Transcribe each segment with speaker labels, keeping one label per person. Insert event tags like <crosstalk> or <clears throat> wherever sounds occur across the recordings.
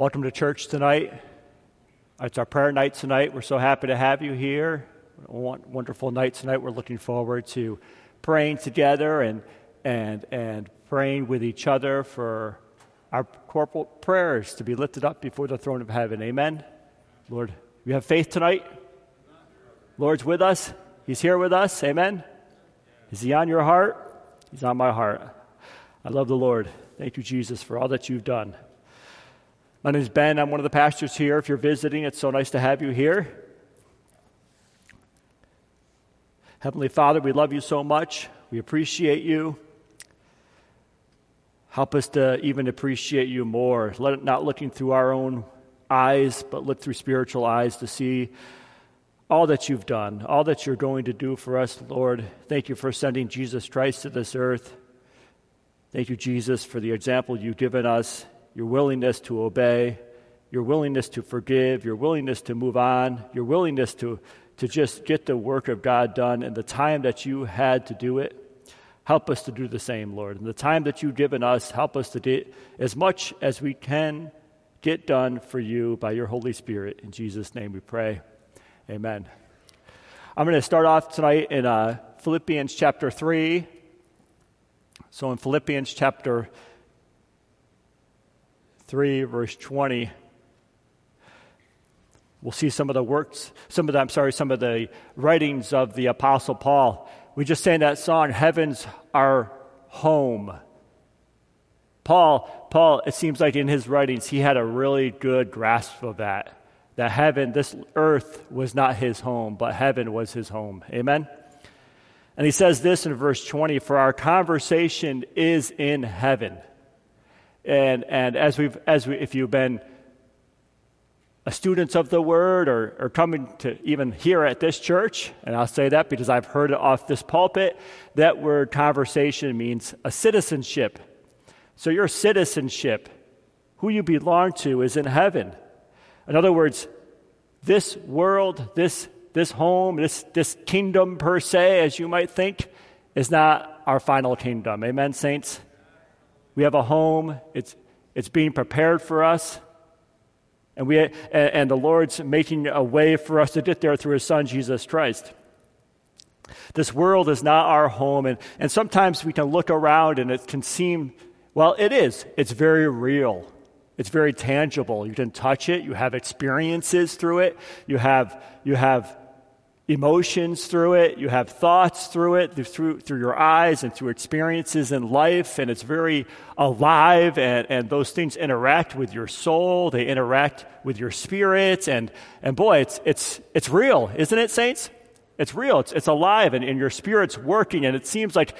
Speaker 1: Welcome to church tonight. It's our prayer night tonight. We're so happy to have you here. Wonderful night tonight. We're looking forward to praying together and, and, and praying with each other for our corporate prayers to be lifted up before the throne of heaven. Amen. Lord, we have faith tonight. Lord's with us. He's here with us. Amen. Is he on your heart? He's on my heart. I love the Lord. Thank you, Jesus, for all that you've done. My name is Ben. I'm one of the pastors here. If you're visiting, it's so nice to have you here. Heavenly Father, we love you so much. We appreciate you. Help us to even appreciate you more. Let it not looking through our own eyes, but look through spiritual eyes to see all that you've done, all that you're going to do for us, Lord. Thank you for sending Jesus Christ to this earth. Thank you, Jesus, for the example you've given us your willingness to obey, your willingness to forgive, your willingness to move on, your willingness to, to just get the work of God done in the time that you had to do it. Help us to do the same, Lord. In the time that you've given us, help us to do as much as we can get done for you by your Holy Spirit. In Jesus' name we pray. Amen. I'm going to start off tonight in uh, Philippians chapter 3. So, in Philippians chapter 3, verse 20, we'll see some of the works, some of the, I'm sorry, some of the writings of the Apostle Paul. We just sang that song, Heaven's Our Home. Paul, Paul, it seems like in his writings, he had a really good grasp of that. That heaven, this earth was not his home, but heaven was his home. Amen? And he says this in verse 20 For our conversation is in heaven and, and as we've, as we, if you've been a students of the word or, or coming to even here at this church, and I'll say that because I've heard it off this pulpit, that word conversation means a citizenship. So your citizenship, who you belong to, is in heaven. In other words, this world, this, this home, this, this kingdom per se, as you might think, is not our final kingdom. Amen, saints? We have a home, it's, it's being prepared for us. And, we, and the Lord's making a way for us to get there through His Son, Jesus Christ. This world is not our home, and, and sometimes we can look around and it can seem, well, it is. It's very real. It's very tangible. You can touch it. You have experiences through it. You have, you have emotions through it, you have thoughts through it, through, through your eyes and through experiences in life, and it's very alive, and, and those things interact with your soul, they interact with your spirit, and, and boy, it's, it's, it's real, isn't it, saints? It's real, it's, it's alive, and, and your spirit's working, and it seems like,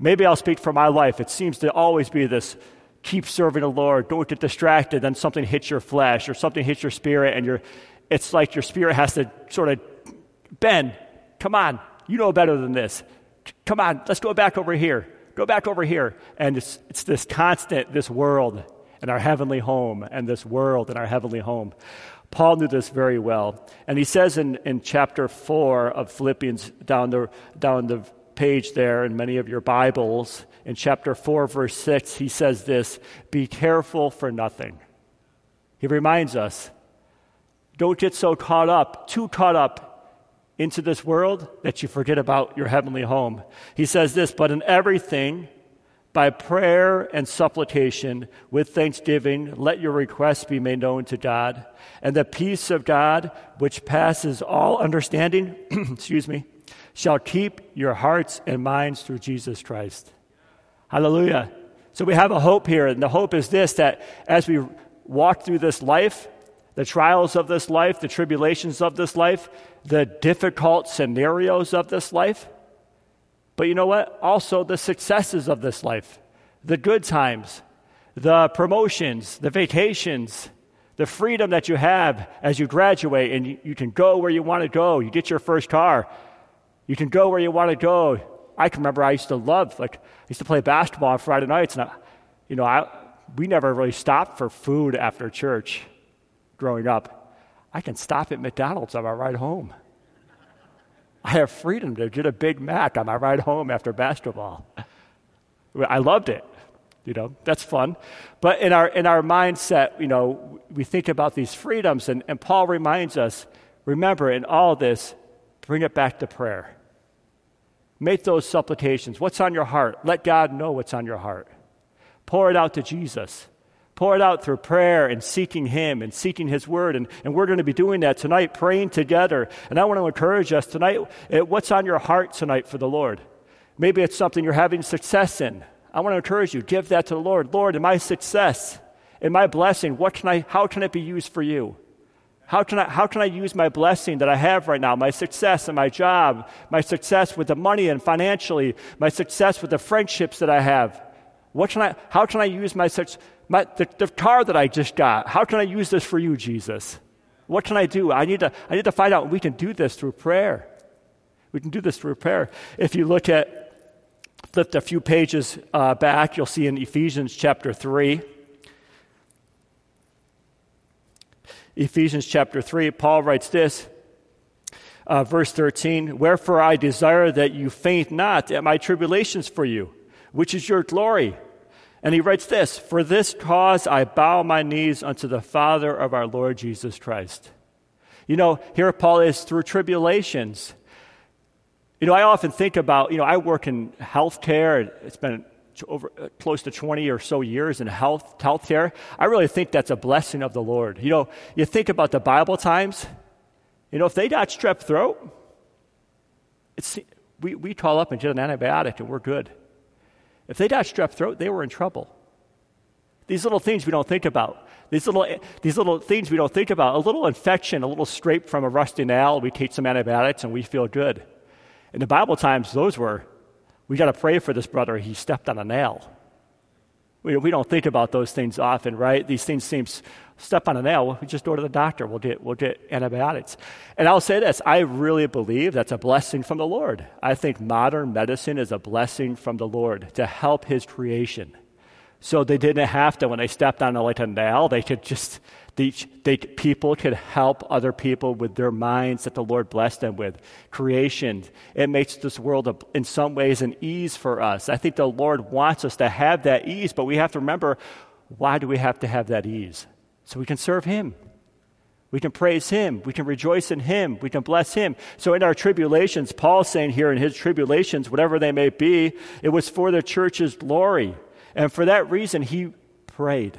Speaker 1: maybe I'll speak for my life, it seems to always be this keep serving the Lord, don't get distracted, then something hits your flesh or something hits your spirit, and you're, it's like your spirit has to sort of Ben, come on, you know better than this. Come on, let's go back over here. Go back over here. And it's, it's this constant, this world and our heavenly home, and this world and our heavenly home. Paul knew this very well. And he says in, in chapter 4 of Philippians, down the, down the page there in many of your Bibles, in chapter 4, verse 6, he says this Be careful for nothing. He reminds us don't get so caught up, too caught up into this world that you forget about your heavenly home. He says this, but in everything, by prayer and supplication with thanksgiving, let your requests be made known to God. And the peace of God, which passes all understanding, <clears throat> excuse me, shall keep your hearts and minds through Jesus Christ. Hallelujah. So we have a hope here, and the hope is this that as we walk through this life, the trials of this life, the tribulations of this life, the difficult scenarios of this life. But you know what? Also, the successes of this life, the good times, the promotions, the vacations, the freedom that you have as you graduate and you, you can go where you want to go. You get your first car. You can go where you want to go. I can remember I used to love, like, I used to play basketball on Friday nights, and I, you know, I, we never really stopped for food after church growing up, I can stop at McDonald's on my ride home. I have freedom to get a Big Mac on my ride home after basketball. I loved it. You know, that's fun. But in our, in our mindset, you know, we think about these freedoms, and, and Paul reminds us remember, in all this, bring it back to prayer. Make those supplications. What's on your heart? Let God know what's on your heart. Pour it out to Jesus. Pour it out through prayer and seeking Him and seeking His Word. And, and we're going to be doing that tonight, praying together. And I want to encourage us tonight eh, what's on your heart tonight for the Lord? Maybe it's something you're having success in. I want to encourage you, give that to the Lord. Lord, in my success, in my blessing, what can I, how can it be used for you? How can, I, how can I use my blessing that I have right now, my success in my job, my success with the money and financially, my success with the friendships that I have? What can I, how can I use my, my the, the car that I just got? How can I use this for you, Jesus? What can I do? I need to, I need to find out. We can do this through prayer. We can do this through prayer. If you look at, flipped a few pages uh, back, you'll see in Ephesians chapter 3. Ephesians chapter 3, Paul writes this, uh, verse 13 Wherefore I desire that you faint not at my tribulations for you, which is your glory. And he writes this For this cause I bow my knees unto the Father of our Lord Jesus Christ. You know, here Paul is through tribulations. You know, I often think about, you know, I work in healthcare. It's been over uh, close to 20 or so years in health healthcare. I really think that's a blessing of the Lord. You know, you think about the Bible times. You know, if they got strep throat, it's, we, we call up and get an antibiotic and we're good. If they got strep throat, they were in trouble. These little things we don't think about. These little, these little things we don't think about. A little infection, a little scrape from a rusty nail, we take some antibiotics and we feel good. In the Bible times, those were we got to pray for this brother. He stepped on a nail. We, we don't think about those things often, right? These things seem step on a nail. We just go to the doctor. We'll get, we'll get antibiotics. And I'll say this I really believe that's a blessing from the Lord. I think modern medicine is a blessing from the Lord to help his creation. So they didn't have to, when they stepped on a, like a nail, they could just they, they, people could help other people with their minds that the Lord blessed them with. Creation, it makes this world, a, in some ways, an ease for us. I think the Lord wants us to have that ease, but we have to remember why do we have to have that ease? So we can serve Him. We can praise Him. We can rejoice in Him. We can bless Him. So in our tribulations, Paul's saying here in his tribulations, whatever they may be, it was for the church's glory. And for that reason, he prayed.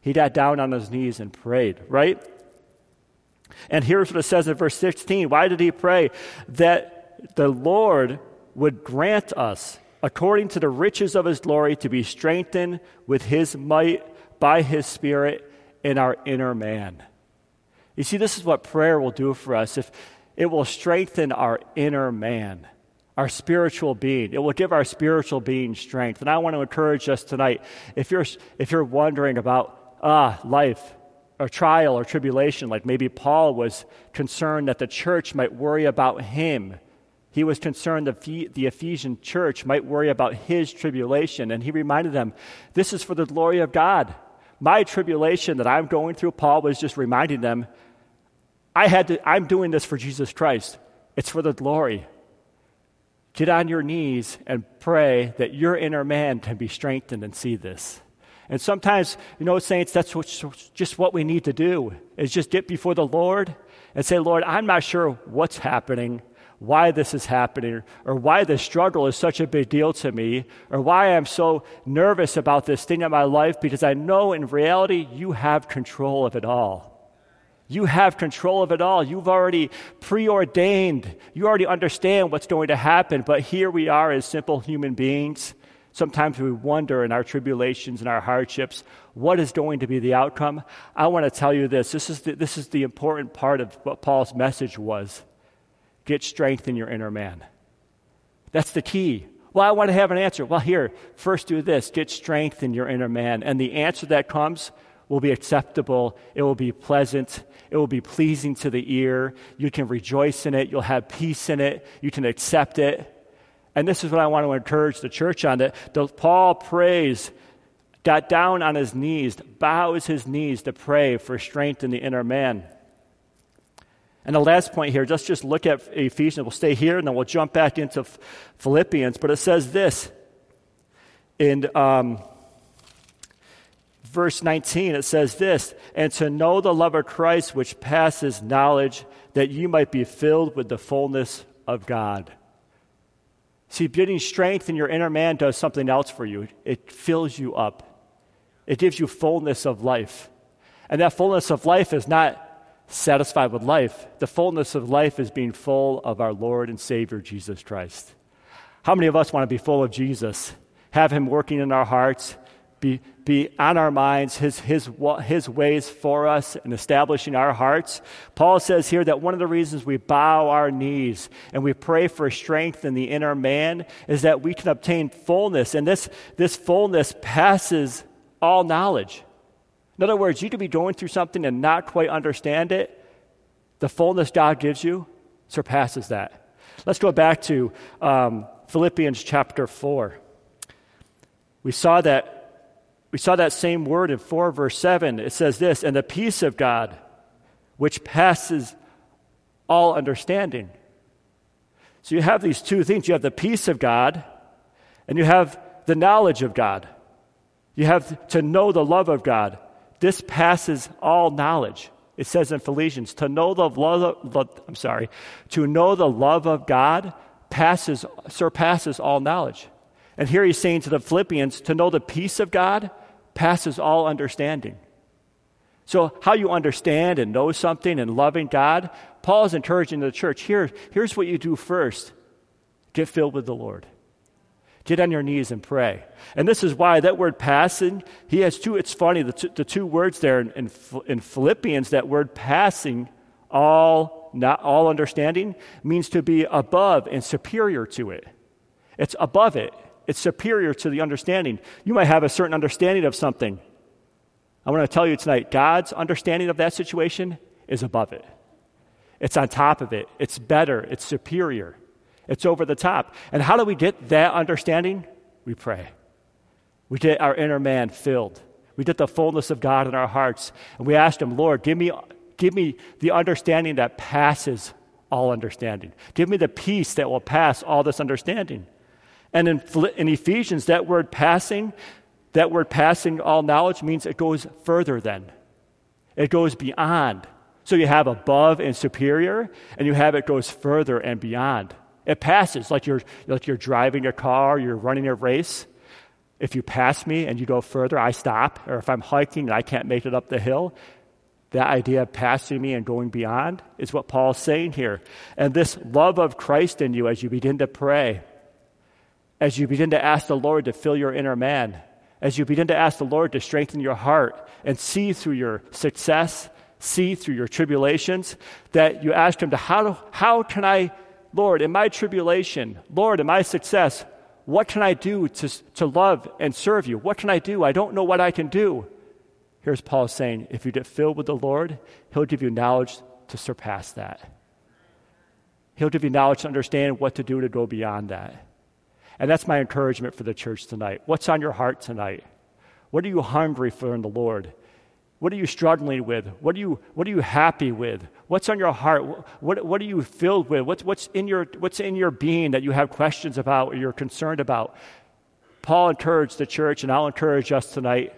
Speaker 1: He got down on his knees and prayed, right? And here's what it says in verse 16. Why did he pray? That the Lord would grant us, according to the riches of his glory, to be strengthened with his might by his Spirit in our inner man. You see, this is what prayer will do for us. If it will strengthen our inner man, our spiritual being. It will give our spiritual being strength. And I want to encourage us tonight. If you're if you're wondering about ah, life or trial or tribulation, like maybe Paul was concerned that the church might worry about him. He was concerned that the Ephesian church might worry about his tribulation. And he reminded them, this is for the glory of God. My tribulation that I'm going through, Paul was just reminding them, I had to, I'm doing this for Jesus Christ. It's for the glory. Get on your knees and pray that your inner man can be strengthened and see this. And sometimes, you know, saints, that's just what we need to do is just get before the Lord and say, Lord, I'm not sure what's happening, why this is happening, or why this struggle is such a big deal to me, or why I'm so nervous about this thing in my life, because I know in reality you have control of it all. You have control of it all. You've already preordained. You already understand what's going to happen. But here we are as simple human beings Sometimes we wonder in our tribulations and our hardships, what is going to be the outcome? I want to tell you this. This is the, this is the important part of what Paul's message was. Get strength in your inner man. That's the key. Well, I want to have an answer. Well, here, first do this get strength in your inner man. And the answer that comes will be acceptable, it will be pleasant, it will be pleasing to the ear. You can rejoice in it, you'll have peace in it, you can accept it. And this is what I want to encourage the church on that Paul prays, got down on his knees, bows his knees to pray for strength in the inner man. And the last point here, let's just look at Ephesians. We'll stay here and then we'll jump back into Philippians. But it says this in um, verse 19, it says this And to know the love of Christ, which passes knowledge, that you might be filled with the fullness of God. See, getting strength in your inner man does something else for you. It fills you up, it gives you fullness of life. And that fullness of life is not satisfied with life. The fullness of life is being full of our Lord and Savior, Jesus Christ. How many of us want to be full of Jesus? Have Him working in our hearts, be, be on our minds, his, his, his ways for us and establishing our hearts. Paul says here that one of the reasons we bow our knees and we pray for strength in the inner man is that we can obtain fullness. And this, this fullness passes all knowledge. In other words, you could be going through something and not quite understand it. The fullness God gives you surpasses that. Let's go back to um, Philippians chapter 4. We saw that we saw that same word in 4 verse 7. It says this, and the peace of God, which passes all understanding. So you have these two things. You have the peace of God, and you have the knowledge of God. You have to know the love of God. This passes all knowledge. It says in Philippians, to know the love, I'm sorry, to know the love of God passes, surpasses all knowledge. And here he's saying to the Philippians to know the peace of God passes all understanding. So, how you understand and know something and loving God, Paul is encouraging the church here, here's what you do first get filled with the Lord. Get on your knees and pray. And this is why that word passing, he has two, it's funny, the, two, the two words there in, in, in Philippians, that word passing, all, not all understanding, means to be above and superior to it. It's above it. It's superior to the understanding. You might have a certain understanding of something. I want to tell you tonight God's understanding of that situation is above it. It's on top of it. It's better. It's superior. It's over the top. And how do we get that understanding? We pray. We get our inner man filled. We get the fullness of God in our hearts. And we ask Him, Lord, give me, give me the understanding that passes all understanding. Give me the peace that will pass all this understanding. And in, in Ephesians, that word passing, that word passing all knowledge means it goes further than. It goes beyond. So you have above and superior, and you have it goes further and beyond. It passes like you're, like you're driving a car, you're running a race. If you pass me and you go further, I stop. Or if I'm hiking and I can't make it up the hill, that idea of passing me and going beyond is what Paul's saying here. And this love of Christ in you as you begin to pray, as you begin to ask the Lord to fill your inner man, as you begin to ask the Lord to strengthen your heart and see through your success, see through your tribulations, that you ask Him to, how, how can I, Lord, in my tribulation, Lord, in my success, what can I do to, to love and serve you? What can I do? I don't know what I can do. Here's Paul saying, if you get filled with the Lord, He'll give you knowledge to surpass that. He'll give you knowledge to understand what to do to go beyond that. And that's my encouragement for the church tonight. What's on your heart tonight? What are you hungry for in the Lord? What are you struggling with? What are you, what are you happy with? What's on your heart? What, what are you filled with? What's, what's, in your, what's in your being that you have questions about or you're concerned about? Paul encouraged the church, and I'll encourage us tonight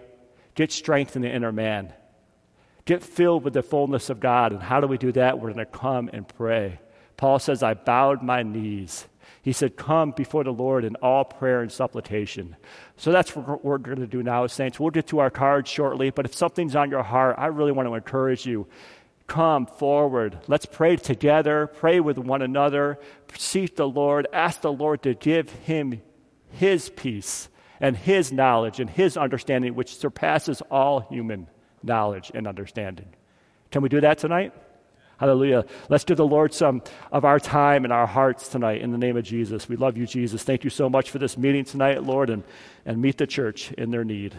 Speaker 1: get strength in the inner man. Get filled with the fullness of God. And how do we do that? We're going to come and pray. Paul says, I bowed my knees he said, Come before the Lord in all prayer and supplication. So that's what we're going to do now, Saints. We'll get to our cards shortly, but if something's on your heart, I really want to encourage you. Come forward. Let's pray together, pray with one another, seek the Lord, ask the Lord to give him his peace and his knowledge and his understanding, which surpasses all human knowledge and understanding. Can we do that tonight? Hallelujah. Let's give the Lord some of our time and our hearts tonight in the name of Jesus. We love you, Jesus. Thank you so much for this meeting tonight, Lord, and, and meet the church in their need.